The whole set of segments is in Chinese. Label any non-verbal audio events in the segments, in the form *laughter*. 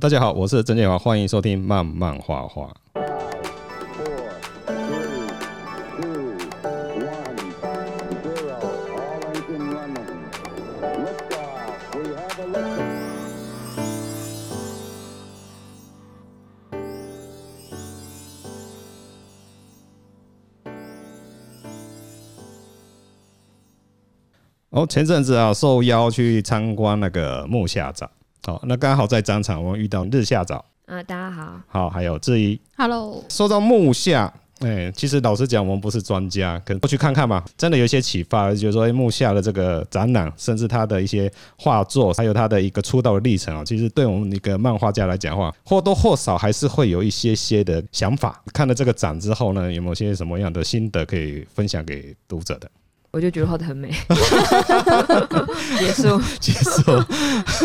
大家好，我是曾建华，欢迎收听慢慢画画。哦，前阵子啊，受邀去参观那个木下展。好，那刚好在展场，我们遇到日下早啊，大家好，好，还有志怡，Hello。说到木下，哎、欸，其实老实讲，我们不是专家，可过去看看嘛，真的有一些启发，就是说木下的这个展览，甚至他的一些画作，还有他的一个出道的历程啊，其实对我们一个漫画家来讲的话，或多或少还是会有一些些的想法。看了这个展之后呢，有没有些什么样的心得可以分享给读者的？我就觉得画的很美，*laughs* 结束 *laughs* 结束。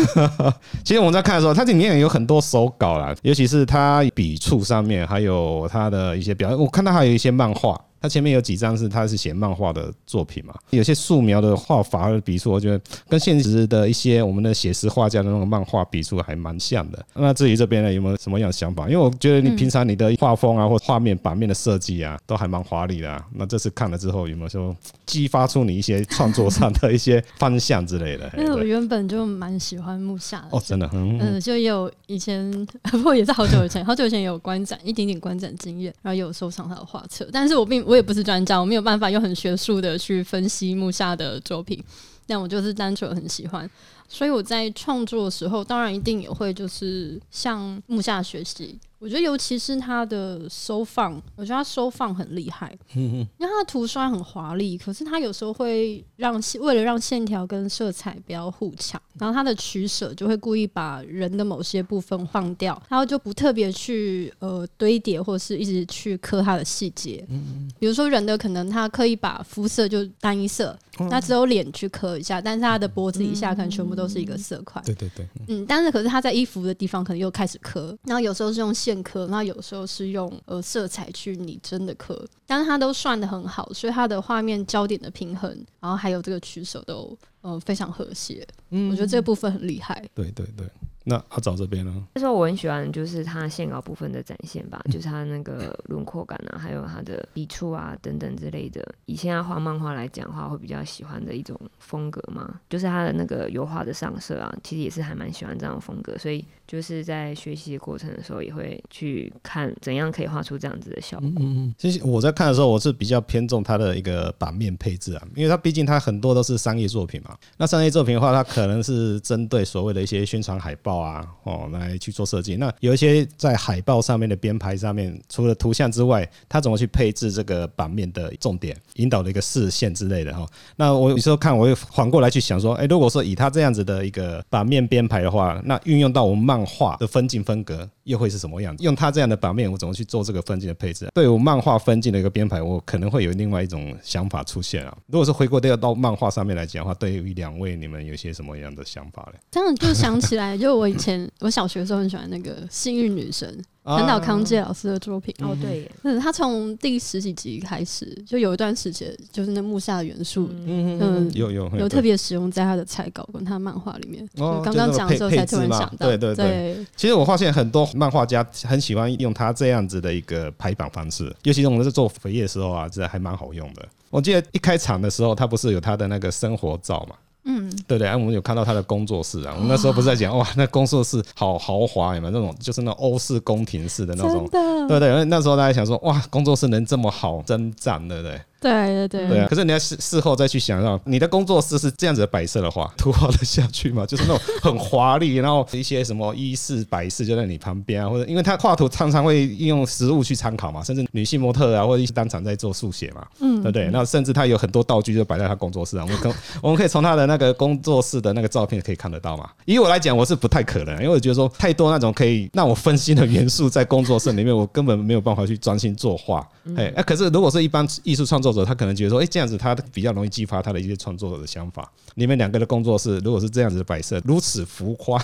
*laughs* 其实我们在看的时候，它里面有很多手稿啦，尤其是它笔触上面，还有它的一些表现。我看到还有一些漫画。他前面有几张是他是写漫画的作品嘛，有些素描的画法的笔触，我觉得跟现实的一些我们的写实画家的那种漫画笔触还蛮像的。那至于这边呢，有没有什么样的想法？因为我觉得你平常你的画风啊，或画面版面的设计啊，都还蛮华丽的啊。那这次看了之后，有没有说激发出你一些创作上的一些 *laughs* 方向之类的？*laughs* 因为我原本就蛮喜欢木下的哦，真的，嗯，嗯，就有以前 *laughs* 不过也是好久以前，好久以前也有观展一点点观展经验，然后也有收藏他的画册，但是我并我也不是专家。我没有办法用很学术的去分析木下的作品，但我就是单纯很喜欢，所以我在创作的时候，当然一定也会就是向木下学习。我觉得，尤其是它的收放，我觉得它收放很厉害。嗯嗯，因为它的涂刷很华丽，可是它有时候会让为了让线条跟色彩不要互抢，然后它的取舍就会故意把人的某些部分放掉，然后就不特别去呃堆叠或是一直去刻它的细节。嗯嗯，比如说人的可能他刻意把肤色就单一色，那只有脸去刻一下，但是他的脖子以下可能全部都是一个色块。对对对。嗯，但是可是他在衣服的地方可能又开始刻，然后有时候是用。线刻，那有时候是用呃色彩去拟真的刻，但是它都算的很好，所以它的画面焦点的平衡，然后还有这个取舍都呃非常和谐。嗯，我觉得这部分很厉害。对对对。那阿找这边呢？那时候我很喜欢，就是他线稿部分的展现吧，就是他那个轮廓感啊，还有他的笔触啊等等之类的。以现在画漫画来讲的话，会比较喜欢的一种风格嘛，就是他的那个油画的上色啊，其实也是还蛮喜欢这样的风格。所以就是在学习的过程的时候，也会去看怎样可以画出这样子的效果。嗯。其实我在看的时候，我是比较偏重它的一个版面配置啊，因为它毕竟它很多都是商业作品嘛。那商业作品的话，它可能是针对所谓的一些宣传海报。啊，哦，来去做设计。那有一些在海报上面的编排上面，除了图像之外，它怎么去配置这个版面的重点，引导的一个视线之类的哈。那我有时候看，我会反过来去想说，哎，如果说以它这样子的一个版面编排的话，那运用到我们漫漫画的分镜风格，又会是什么样？用它这样的版面，我怎么去做这个分镜的配置？对我漫画分镜的一个编排，我可能会有另外一种想法出现啊。如果是回过到漫画上面来讲的话，对于两位你们有些什么样的想法嘞？这样就想起来，就我。以前我小学的时候很喜欢那个幸运女神。横岛康介老师的作品。哦，对，嗯，他从第十几集开始就有一段时间，就是那木下的元素，嗯。嗯，有有有特别使用在他的彩稿跟他漫画里面。哦，刚刚讲的时候才突然想到，对对。对。其实我发现很多漫画家很喜欢用他这样子的一个排版方式，尤其是我们在做扉页的时候啊，这还蛮好用的。我记得一开场的时候，他不是有他的那个生活照嘛？嗯，对对，哎，我们有看到他的工作室啊。我们那时候不是在讲哇，那工作室好豪华，有没有那种就是那欧式宫廷式的那种？对对，因为那时候大家想说哇，工作室能这么好，真赞，对不对？对对对，对啊！可是你要事事后再去想到，你的工作室是这样子的摆设的话，图画得下去吗？就是那种很华丽，然后一些什么衣饰摆饰就在你旁边啊，或者因为他画图常常会应用实物去参考嘛，甚至女性模特啊，或者一些当场在做速写嘛，嗯，对不对？那甚至他有很多道具就摆在他工作室啊，我们可 *laughs* 我们可以从他的那个工作室的那个照片可以看得到嘛。以我来讲，我是不太可能，因为我觉得说太多那种可以让我分心的元素在工作室里面，我根本没有办法去专心作画。哎，可是如果是一般艺术创作。作者他可能觉得说，哎，这样子他比较容易激发他的一些创作者的想法。你们两个的工作室如果是这样子的摆设，如此浮夸，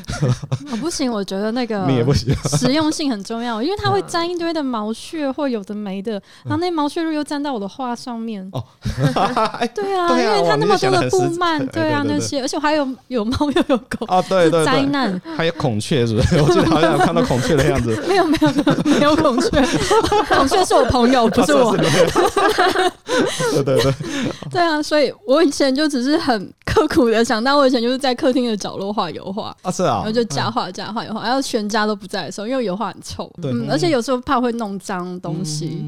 *laughs* 我不行，我觉得那个你也不行，实用性很重要，因为 *laughs* 它会沾一堆的毛屑或有的没的，然后那毛屑又沾到我的画上面。*laughs* 哦，对啊，因为它那么多的布幔，对啊，那些，而且还有有猫又有狗啊，对对，灾难，还有孔雀是不是？我记得好像有看到孔雀的样子。没有没有没有没有孔雀，孔雀是我朋友，不是我。对对对，*laughs* 对啊，所以我以前就只是很刻苦的想到，我以前就是在客厅的角落画油画啊，是啊，然后就加画加画油画，然后全家都不在的时候，因为油画很臭，嗯，而且有时候怕会弄脏东西。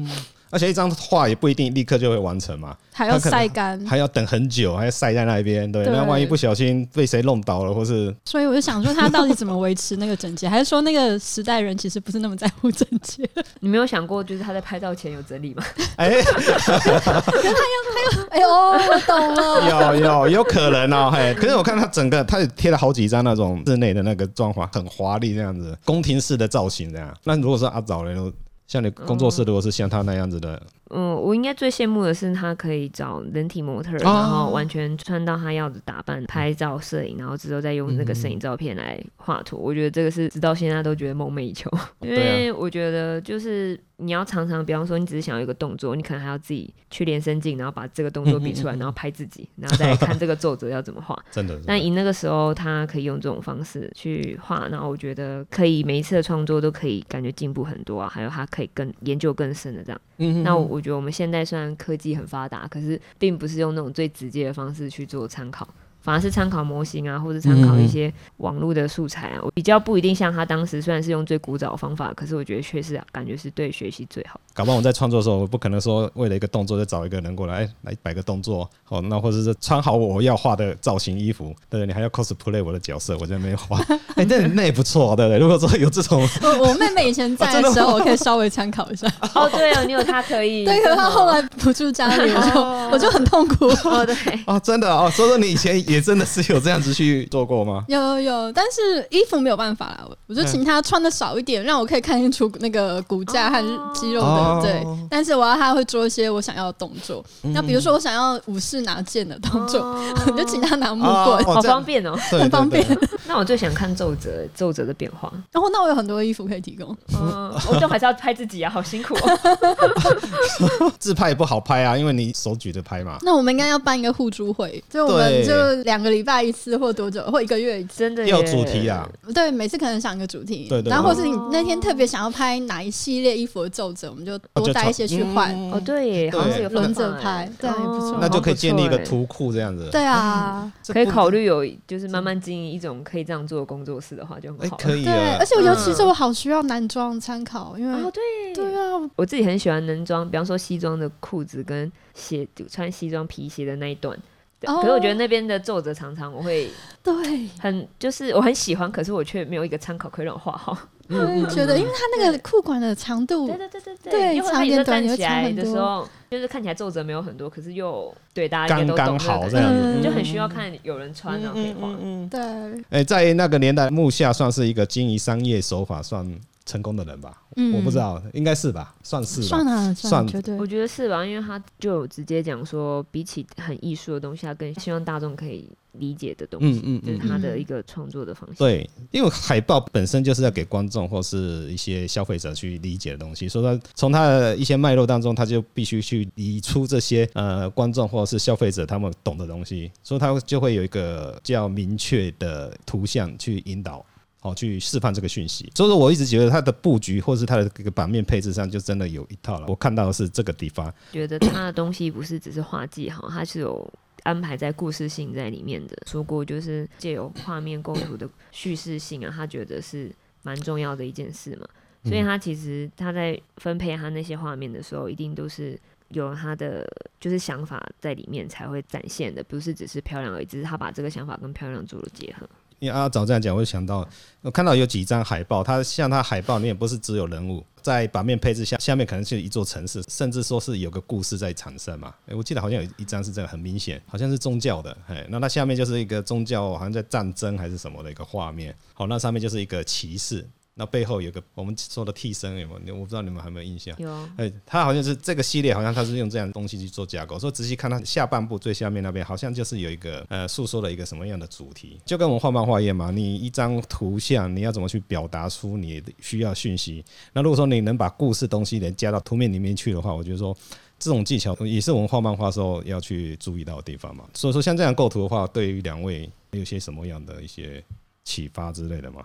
而且一张画也不一定立刻就会完成嘛，还要晒干，还要等很久，还要晒在那边。对，那万一不小心被谁弄倒了，或是……所以我就想说，他到底怎么维持那个整洁？还是说那个时代人其实不是那么在乎整洁？*laughs* 你没有想过，就是他在拍照前有整理吗？*laughs* 哎，他要他要，哎呦，我懂了，有有有可能哦，嘿。可是我看他整个，他也贴了好几张那种室内的那个装潢，很华丽这样子，宫廷式的造型这样。那如果说阿早呢？像你工作室，如果是像他那样子的。嗯，我应该最羡慕的是他可以找人体模特，然后完全穿到他要的打扮拍照摄影，然后之后再用那个摄影照片来画图。我觉得这个是直到现在都觉得梦寐以求，*laughs* 因为我觉得就是你要常常，比方说你只是想要一个动作，你可能还要自己去连身镜，然后把这个动作比出来，*laughs* 然后拍自己，然后再看这个作者要怎么画。*laughs* 真的。但以那个时候，他可以用这种方式去画，然后我觉得可以每一次的创作都可以感觉进步很多啊，还有他可以更研究更深的这样。嗯，那我觉得我们现在虽然科技很发达，可是并不是用那种最直接的方式去做参考。反而是参考模型啊，或者参考一些网络的素材啊，我比较不一定像他当时虽然是用最古早的方法，可是我觉得确实感觉是对学习最好。搞不好我在创作的时候，我不可能说为了一个动作就找一个人过来来摆个动作，哦，那或者是穿好我要画的造型衣服，对不对？你还要 cosplay 我的角色，我在那边画，*laughs* 哎，那那也不错，对不对？如果说有这种，*laughs* 我我妹妹以前在的时候，我可以稍微参考一下。哦，对哦，你有她可以，*laughs* 对，可是她后来不住家里，我就我就很痛苦。哦，对，哦，真的哦，所以说你以前也真的是有这样。子去做过吗？*laughs* 有有有，但是衣服没有办法啦，我就请他穿的少一点，让我可以看清楚那个骨架和肌肉的。哦、对，但是我要他会做一些我想要的动作。那、嗯、比如说我想要武士拿剑的动作，我、哦、*laughs* 就请他拿木棍，好方便哦，很方便。*laughs* 那我最想看皱褶，皱褶的变化。然后那我有很多衣服可以提供。嗯，我就还是要拍自己啊，好辛苦哦。自拍也不好拍啊，因为你手举着拍嘛。那我们应该要办一个互助会，就我们就两个礼拜一次。或多久，或一个月，真的有主题啊？对，每次可能想一个主题，对对。然后或是你那天特别想要拍哪一系列衣服的皱褶，我们就多带一些去换。哦，对，好像是有轮着拍，对，也不错。那就可以建立一个图库这样子。对啊，可以考虑有就是慢慢经营一种可以这样做的工作室的话，就很好。可以。对，而且尤其是我好需要男装参考，因为哦，对，对啊，我自己很喜欢男装，比方说西装的裤子跟鞋，穿西装皮鞋的那一段。可是我觉得那边的皱褶常常我会对。很就是我很喜欢，可是我却没有一个参考可以让我画好。*laughs* 我也觉得，因为它那个裤管的长度，对对对对对，因为它站起来的时候，就是看起来皱褶没有很多，可是又对大家应该都懂，刚刚好这样子，就很需要看有人穿然后可以画。对，哎，在那个年代，木下算是一个经营商业手法算成功的人吧？我不知道，应该是吧？算是算啊，算绝对，我觉得是吧？因为他就有直接讲说，比起很艺术的东西，他更希望大众可以理解的东西，嗯嗯，就是他的一个创作的方式。对，因为海报本身就是要给观众或是一些消费者去理解的东西，所以说从他的一些脉络当中，他就必须去理出这些呃观众或者是消费者他们懂的东西，所以他就会有一个较明确的图像去引导。哦，去释放这个讯息，所以说我一直觉得它的布局或是它的这个版面配置上，就真的有一套了。我看到的是这个地方，觉得他的东西不是只是画技好，它是有安排在故事性在里面的。说过就是借由画面构图的叙事性啊，他觉得是蛮重要的一件事嘛。所以他其实他在分配他那些画面的时候，一定都是有他的就是想法在里面才会展现的，不是只是漂亮而已，只是他把这个想法跟漂亮做了结合。因为阿早这样讲，我就想到，我看到有几张海报，它像它海报里面不是只有人物，在版面配置下，下面可能是一座城市，甚至说是有个故事在产生嘛。诶，我记得好像有一张是这个，很明显，好像是宗教的，哎，那它下面就是一个宗教，好像在战争还是什么的一个画面。好，那上面就是一个骑士，那背后有个我们说的替身，有没有？我不知道你们还有没有印象？有，哎，他好像是这个系列，好像他是用这样的东西去做架构。所以仔细看他下半部最下面那边，好像就是有一个呃诉说了一个什么样的主题，就跟我们画漫画一样嘛。你一张图像，你要怎么去表达出你需要讯息？那如果说你能把故事东西能加到图面里面去的话，我觉得说这种技巧也是我们画漫画时候要去注意到的地方嘛。所以说像这样构图的话，对于两位有些什么样的一些启发之类的吗？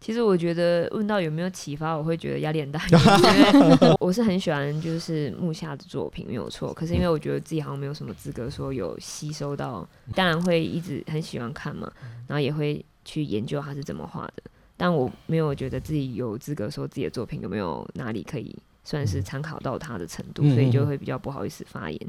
其实我觉得问到有没有启发，我会觉得压力很大，*laughs* 因为我是很喜欢就是木下的作品没有错，可是因为我觉得自己好像没有什么资格说有吸收到，当然会一直很喜欢看嘛，然后也会去研究他是怎么画的，但我没有觉得自己有资格说自己的作品有没有哪里可以算是参考到他的程度，所以就会比较不好意思发言。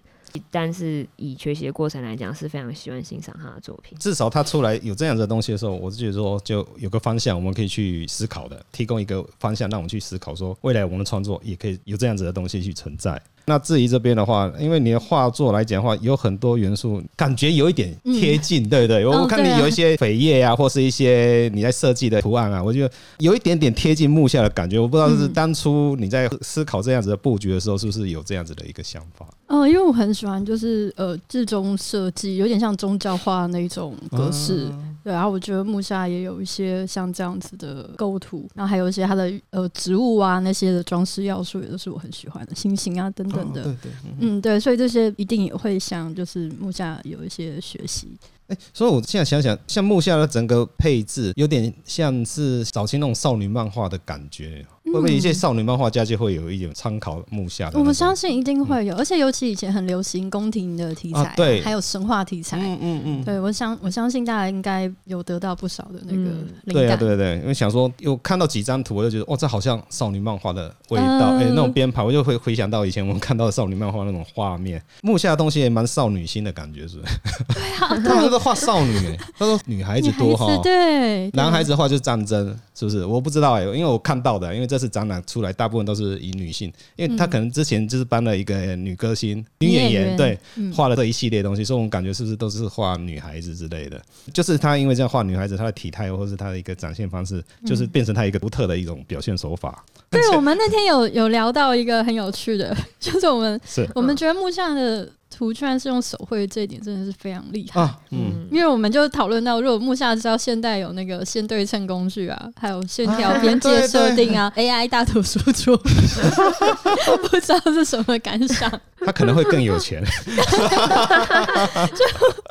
但是以学习的过程来讲，是非常喜欢欣赏他的作品。至少他出来有这样子的东西的时候，我是觉得说就有个方向，我们可以去思考的，提供一个方向，让我们去思考说未来我们的创作也可以有这样子的东西去存在。那至于这边的话，因为你的画作来讲的话，有很多元素，感觉有一点贴近，嗯、对不对？我看你有一些扉页啊，或是一些你在设计的图案啊，我觉得有一点点贴近木下的感觉。我不知道是当初你在思考这样子的布局的时候，是不是有这样子的一个想法？哦，因为我很喜欢，就是呃，置中设计，有点像宗教画那种格式。啊、对，然后我觉得木下也有一些像这样子的构图，然后还有一些它的呃植物啊那些的装饰要素，也都是我很喜欢的，星星啊等等的。哦、对对，嗯，嗯，对，所以这些一定也会像就是木下有一些学习。哎，所以我现在想想，像木下的整个配置，有点像是早期那种少女漫画的感觉。会不会一些少女漫画家就会有一点参考木下的？我相信一定会有，而且尤其以前很流行宫廷的题材，对，还有神话题材，嗯嗯嗯，对我相我相信大家应该有得到不少的那个灵感。对啊，对对，因为想说有看到几张图，我就觉得哇，这好像少女漫画的味道，哎，那种编排，我就会回想到以前我们看到的少女漫画那种画面。木下的东西也蛮 *laughs* 少女心的感觉，是不是？对啊，他们都画少女，他说女孩子多哈，对，男孩子的话就是战争，是不是？我不知道哎，因为我看到的，因为这。次展览出来，大部分都是以女性，因为他可能之前就是搬了一个女歌星、女演员，对，画了这一系列东西，所以我们感觉是不是都是画女孩子之类的？就是他因为这样画女孩子，她的体态或是她的一个展现方式，就是变成她一个独特的一种表现手法。对，*laughs* 我们那天有有聊到一个很有趣的，*laughs* 就是我们是我们觉得木匠的。图居然是用手绘，这一点真的是非常厉害。啊、嗯，因为我们就讨论到，如果木下知道现代有那个线对称工具啊，还有线条边界设定啊，*laughs* 啊，AI 大图输出，*laughs* 不知道是什么感想。他可能会更有钱。*laughs*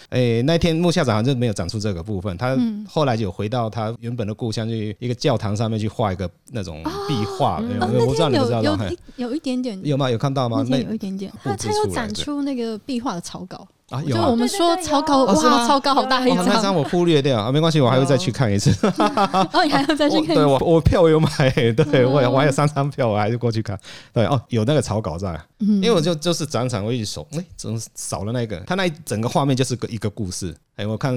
哎、欸，那天木下长好像就没有长出这个部分，他后来就回到他原本的故乡，去一个教堂上面去画一个那种壁画。我不知道你们知道吗？有一点点，有吗？有看到吗？那有一点点，他他又展出那个。壁画的草稿啊，有啊，我们说草稿哇，草稿好大一张，那张我忽略掉啊，没关系，我还会再去看一次。*laughs* 哦，你还要再去看？对我，我票有买，*laughs* 对我我还有三张票，我还是过去看。对哦，有那个草稿在，因为我就就是展场我一手，哎，怎么少了那个？他那一整个画面就是个一个故事。哎，我看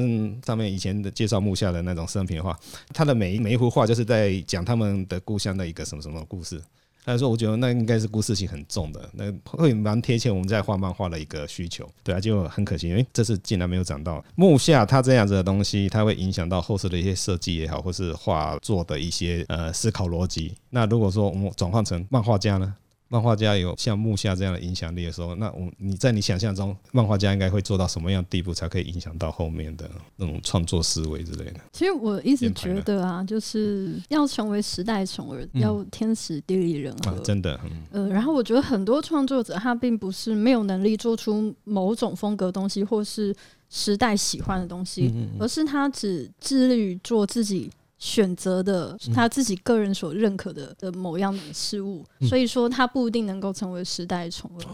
上面以前的介绍木下的那种生平的话，他的每一每一幅画就是在讲他们的故乡的一个什么什么故事。他说：“我觉得那应该是故事性很重的，那会蛮贴切我们在画漫画的一个需求。对啊，就很可惜，因为这次竟然没有涨到木下他这样子的东西，它会影响到后世的一些设计也好，或是画作的一些呃思考逻辑。那如果说我们转换成漫画家呢？”漫画家有像木下这样的影响力的时候，那我你在你想象中，漫画家应该会做到什么样地步，才可以影响到后面的那种创作思维之类的？其实我一直觉得啊，就是要成为时代宠儿，要天时地利人和，嗯，真的。呃，然后我觉得很多创作者他并不是没有能力做出某种风格东西，或是时代喜欢的东西，而是他只致力于做自己。选择的他自己个人所认可的的某样事物，所以说他不一定能够成为时代宠儿。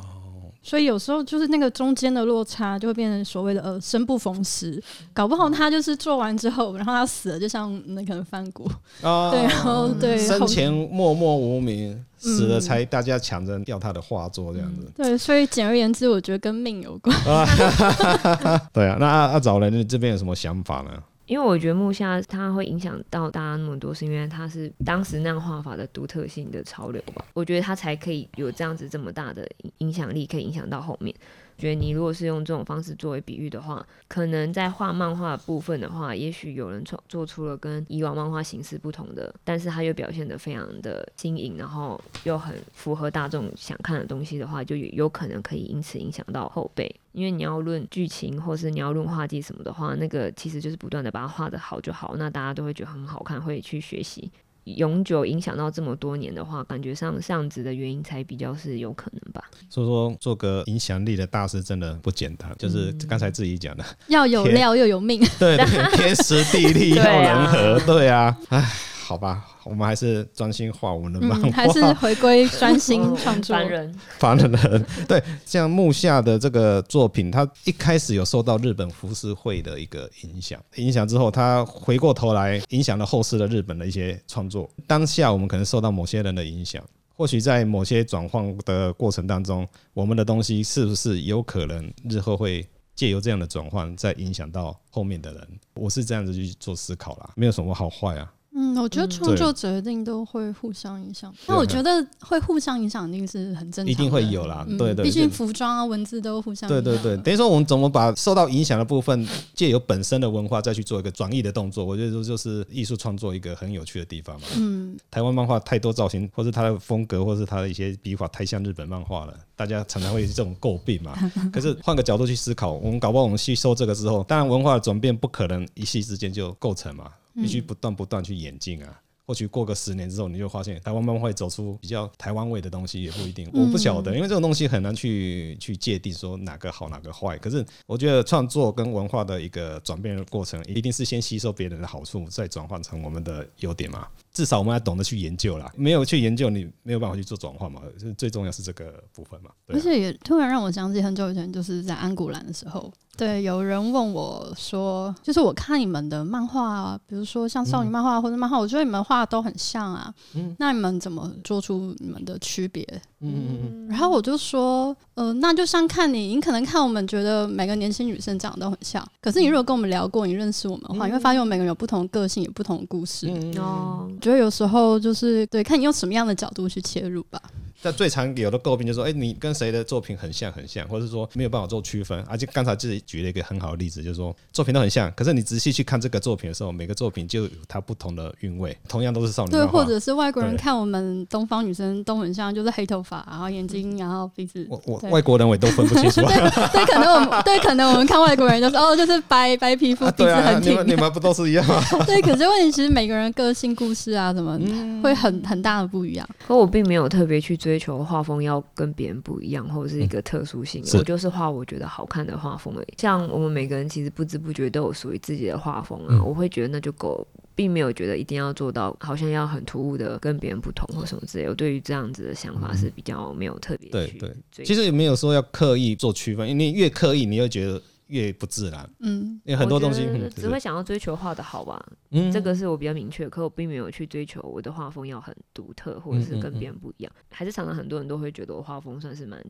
所以有时候就是那个中间的落差，就会变成所谓的呃生不逢时。搞不好他就是做完之后，然后他死了，就像那可能梵谷啊，*laughs* 对，然后对生前默默无名，死了才大家抢着要他的画作这样子。对，所以简而言之，我觉得跟命有关。*laughs* 对啊，那阿阿早人这边有什么想法呢？因为我觉得木下他会影响到大家那么多，是因为他是当时那样画法的独特性的潮流吧。我觉得他才可以有这样子这么大的影响力，可以影响到后面。觉得你如果是用这种方式作为比喻的话，可能在画漫画部分的话，也许有人创做出了跟以往漫画形式不同的，但是他又表现得非常的新颖，然后又很符合大众想看的东西的话，就有可能可以因此影响到后辈。因为你要论剧情，或是你要论画技什么的话，那个其实就是不断的把它画得好就好，那大家都会觉得很好看，会去学习。永久影响到这么多年的话，感觉上这样子的原因才比较是有可能吧。所以说，做个影响力的大师真的不简单，就是刚才自己讲的，要有料又有命，*laughs* 对，对，天时地利 *laughs* 要人和，对啊，哎。好吧，我们还是专心画我们的漫画，嗯，还是回归专心创作。*laughs* 凡人，凡人，对，像木下的这个作品，他一开始有受到日本浮世绘的一个影响，影响之后，他回过头来影响了后世的日本的一些创作。当下我们可能受到某些人的影响，或许在某些转换的过程当中，我们的东西是不是有可能日后会借由这样的转换，再影响到后面的人？我是这样子去做思考啦，没有什么好坏啊。嗯，我觉得创作者一定都会互相影响。那、嗯、我觉得会互相影响，一定是很正常的。一定会有啦，对对。毕竟服装啊、文字都互相影。对对对，等于说我们怎么把受到影响的部分，借由本身的文化再去做一个转译的动作，我觉得这就是艺术创作一个很有趣的地方嘛。嗯。台湾漫画太多造型，或是它的风格，或是它的一些笔法太像日本漫画了，大家常常会有这种诟病嘛。*laughs* 可是换个角度去思考，我们搞不好我们吸收这个之后，当然文化的转变不可能一夕之间就构成嘛，必须不断不断去演进啊。或许过个十年之后，你就发现台湾慢慢会走出比较台湾味的东西，也不一定。我不晓得，因为这种东西很难去去界定说哪个好哪个坏。可是我觉得创作跟文化的一个转变的过程，一定是先吸收别人的好处，再转换成我们的优点嘛。至少我们要懂得去研究啦，没有去研究，你没有办法去做转换嘛。最重要是这个部分嘛。而且也突然让我想起很久以前，就是在安古兰的时候。对，有人问我说，就是我看你们的漫画啊，比如说像少女漫画或者漫画，我觉得你们画的都很像啊。嗯，那你们怎么做出你们的区别？嗯嗯嗯。然后我就说，呃，那就像看你，你可能看我们觉得每个年轻女生长得都很像，可是你如果跟我们聊过，你认识我们的话，你会发现我们每个人有不同的个性，有不同的故事。哦，觉得有时候就是对，看你用什么样的角度去切入吧。在最常有的诟病就是说，哎，你跟谁的作品很像很像，或者是说没有办法做区分。而且刚才自己举了一个很好的例子，就是说作品都很像，可是你仔细去看这个作品的时候，每个作品就有它不同的韵味。同样都是少女，对，或者是外国人看我们东方女生都很像，就是黑头发，然后眼睛，然后鼻子。我我外国人我也都分不清楚。对，*laughs* 对，可能我们对，可能我们看外国人就是哦，就是白白皮肤，鼻子很 *laughs* 挺。你们你们不都是一样吗？*laughs* 对，可是问题其实每个人个性、故事啊，什么会很很大的不一样。可我并没有特别去追求画风。要跟别人不一样，或者是一个特殊性，嗯、我就是画我觉得好看的画风而已。像我们每个人其实不知不觉都有属于自己的画风啊，嗯、我会觉得那就够，并没有觉得一定要做到，好像要很突兀的跟别人不同或什么之类。我对于这样子的想法是比较没有特别。对对，其实也没有说要刻意做区分，因为你越刻意，你会觉得。越不自然，嗯，因为很多东西只会想要追求画的好吧，嗯，这个是我比较明确，可我并没有去追求我的画风要很独特，或者是跟别人不一样，还是常常很多人都会觉得我画风算是蛮。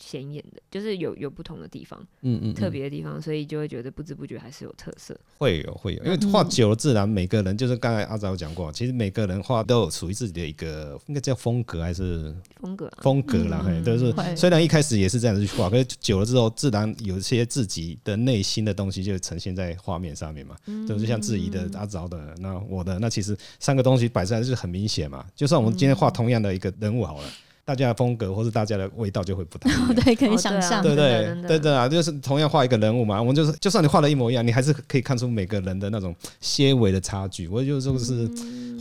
显眼的，就是有有不同的地方，嗯嗯，特别的地方，所以就会觉得不知不觉还是有特色。会有会有，因为画久了自然，每个人就是刚才阿早有讲过，其实每个人画都有属于自己的一个，应该叫风格还是风格风格啦，嘿，都是虽然一开始也是这样子去画，可是久了之后，自然有一些自己的内心的东西就呈现在画面上面嘛，就是像质疑的阿早的，那我的，那其实三个东西摆出来就是很明显嘛，就算我们今天画同样的一个人物好了。大家的风格或是大家的味道就会不同，*laughs* 对，可以想象，对对对对啊，就是同样画一个人物嘛，我们就是，就算你画的一模一样，你还是可以看出每个人的那种些微的差距。我觉得这个是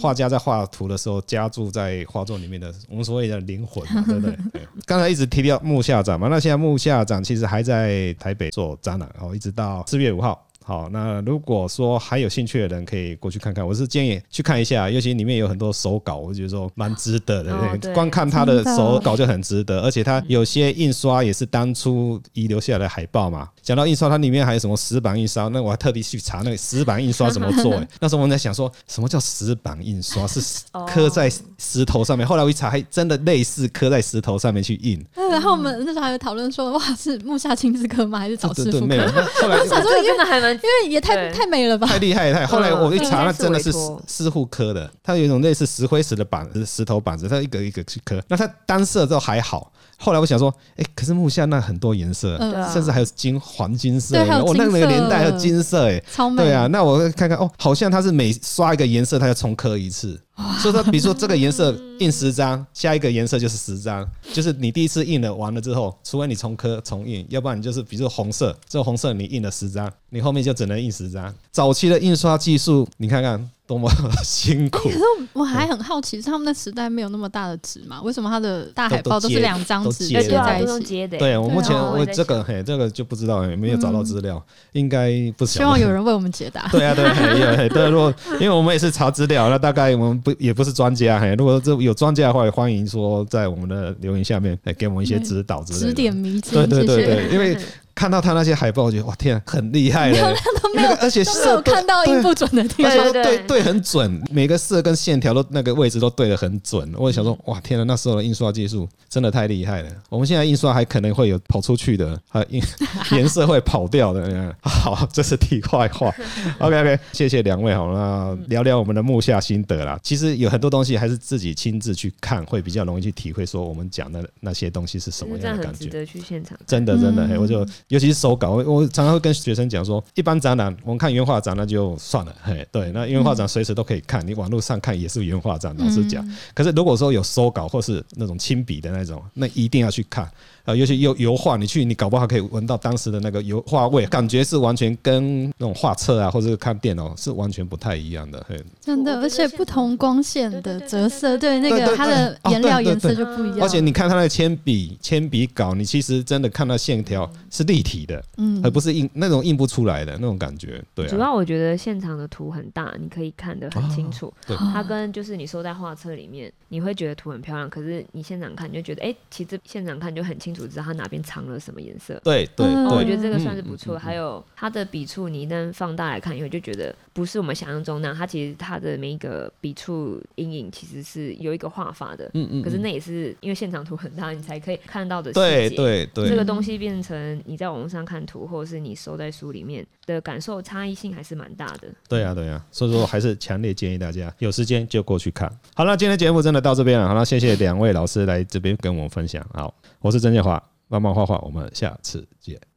画家在画图的时候加注在画作里面的，我们所谓的灵魂嘛，对不对？*laughs* 刚才一直提到木下展嘛，那现在木下展其实还在台北做展览，然后一直到四月五号。好，那如果说还有兴趣的人，可以过去看看。我是建议去看一下，尤其里面有很多手稿，我觉得说蛮值得的。哦、对，光看他的手稿就很值得，而且他有些印刷也是当初遗留下来的海报嘛。讲到印刷，它里面还有什么石板印刷？那我还特地去查那个石板印刷怎么做。*laughs* 那时候我们在想说，什么叫石板印刷？是刻在石头上面。后来我一查，还真的类似刻在石头上面去印。然后我们那时候还有讨论说，哇，是木下亲自刻吗？还是找师傅刻？后来我想说，真的还蛮。为也太对太美了吧？太厉害了！太后来我一查，嗯那真的是应该是委托师傅刻的，它有一种类似石灰石的板子、石头板子，它一个一个去刻。那它单色都还好。后来我想说，哎，可是木下那很多颜色，嗯对啊甚至还有金黄金色，对还有我那个色年代还有金色，哎，超美。对啊。那我看看哦，好像它是每刷一个颜色，它要重刻一次。所以说，比如说这个颜色印十张，下一个颜色就是十张，就是你第一次印了完了之后，除非你重刻重印，要不然你就是比如说红色，这红色你印了十张，你后面就只能印十张。早期的印刷技术，你看看多么辛苦 *laughs* 可。是我还很好奇，是他们的时代没有那么大的纸嘛？为什么他的大海报都是两张纸都接在一起？用接的。对我目前我这个嘿这个就不知道，没有找到资料，应该不希望有人为我们解答。*laughs* 对啊，对，嘿有嘿对，如果因为我们也是查资料，那大概我们不也不是专家，嘿，如果这有专家的话，也欢迎说在我们的留言下面，哎，给我们一些指导之类的。指点迷津，对对对对，因为看到他那些海报，我觉得哇天啊，很厉害了，都没有那个而且都没有看到音不准的地方。对对对对很准，每个色跟线条都那个位置都对的很准。我想说，哇天啊，那时候的印刷技术真的太厉害了。我们现在印刷还可能会有跑出去的，还有 *laughs* 颜色会跑掉的。嗯好，这是题外话。OK OK，谢谢两位。好，那聊聊我们的木下心得啦。其实有很多东西还是自己亲自去看，会比较容易去体会，说我们讲的那些东西是什么样样的感觉。值得去现场。真的真的，嗯，我就尤其是手稿，我我常常会跟学生讲说，一般展览我们看原画展那就算了，嘿，对，那原画展随时都可以看，你网络上看也是原画展，老实讲。可是如果说有手稿或是那种亲笔的那种，那一定要去看。啊，尤其油油画，你去你搞不好可以闻到当时的那个油画味，感觉是完全跟那种画册啊，或者是看电脑是完全不太一样的。嘿，真的，而且不同光线的折射，对那个它的颜料颜色就不一样。而且你看它那个铅笔铅笔稿，你其实真的看到线条是立体的，嗯而不是印那种印不出来的那种感觉。对啊，主要我觉得现场的图很大，你可以看得很清楚。对它跟就是你收在画册里面，你会觉得图很漂亮，可是你现场看你就觉得，哎、其实现场看就很清楚知道它哪边藏了什么颜色。对对我觉得这个算是不错。还有它的笔触，你一旦放大来看，以后就觉得不是我们想象中那样。它其实它的每一个笔触阴影其实是有一个画法的。嗯嗯，可是那也是因为现场图很大，你才可以看到的细对节。对对，这个东西变成你在网络上看图，或者是你收在书里面的感受差异性还是蛮大的。对啊，对啊，所以说还是强烈建议大家有时间就过去看。好了，今天节目真的到这边了，好了，谢谢两位老师来这边跟我们分享。好，我是曾建华，画慢慢画画，我们下次见。